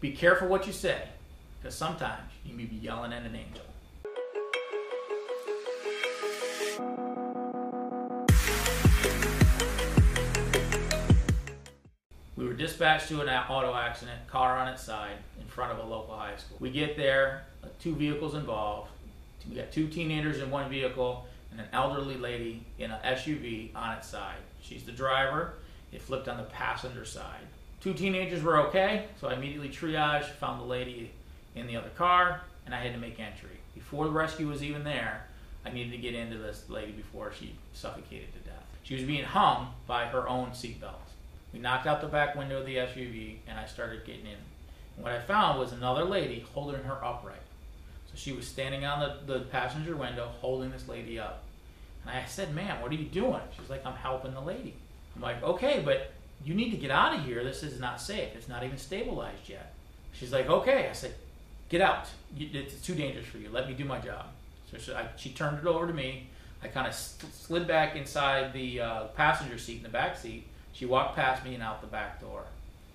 be careful what you say, because sometimes you may be yelling at an angel. We were dispatched to an auto accident, car on its side, in front of a local high school. We get there, uh, two vehicles involved. We got two teenagers in one vehicle and an elderly lady in an SUV on its side. She's the driver. It flipped on the passenger side. Two teenagers were okay, so I immediately triaged, found the lady in the other car, and I had to make entry. Before the rescue was even there, I needed to get into this lady before she suffocated to death. She was being hung by her own seatbelt. We knocked out the back window of the SUV, and I started getting in. And what I found was another lady holding her upright. So she was standing on the, the passenger window holding this lady up. And I said, ma'am, what are you doing? She's like, I'm helping the lady. I'm like, okay, but you need to get out of here. This is not safe. It's not even stabilized yet. She's like, okay. I said, get out. It's too dangerous for you. Let me do my job. So she, I, she turned it over to me. I kind of slid back inside the uh, passenger seat in the back seat she walked past me and out the back door.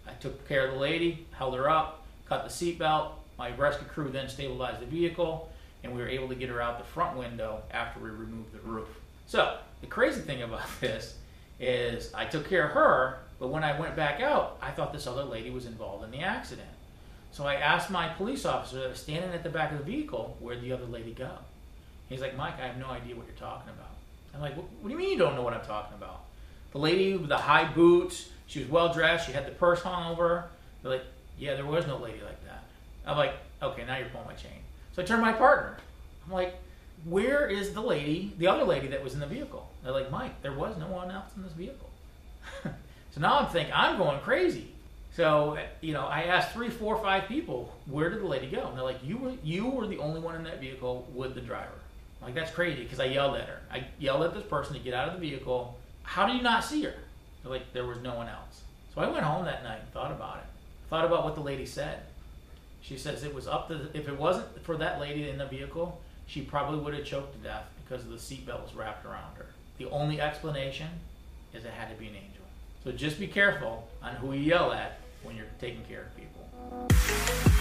I took care of the lady, held her up, cut the seatbelt. My rescue crew then stabilized the vehicle, and we were able to get her out the front window after we removed the roof. So, the crazy thing about this is I took care of her, but when I went back out, I thought this other lady was involved in the accident. So I asked my police officer that was standing at the back of the vehicle, where'd the other lady go? He's like, Mike, I have no idea what you're talking about. I'm like, what, what do you mean you don't know what I'm talking about? The lady with the high boots, she was well dressed. She had the purse hung over her. They're like, yeah, there was no lady like that. I'm like, okay, now you're pulling my chain. So I turned to my partner. I'm like, where is the lady, the other lady that was in the vehicle? They're like, Mike, there was no one else in this vehicle. so now I'm thinking, I'm going crazy. So, you know, I asked three, four, five people, where did the lady go? And they're like, you were, you were the only one in that vehicle with the driver. I'm like, that's crazy because I yelled at her. I yelled at this person to get out of the vehicle how do you not see her? They're like there was no one else. So I went home that night and thought about it. Thought about what the lady said. She says it was up to the, if it wasn't for that lady in the vehicle, she probably would have choked to death because the seatbelt was wrapped around her. The only explanation is it had to be an angel. So just be careful on who you yell at when you're taking care of people.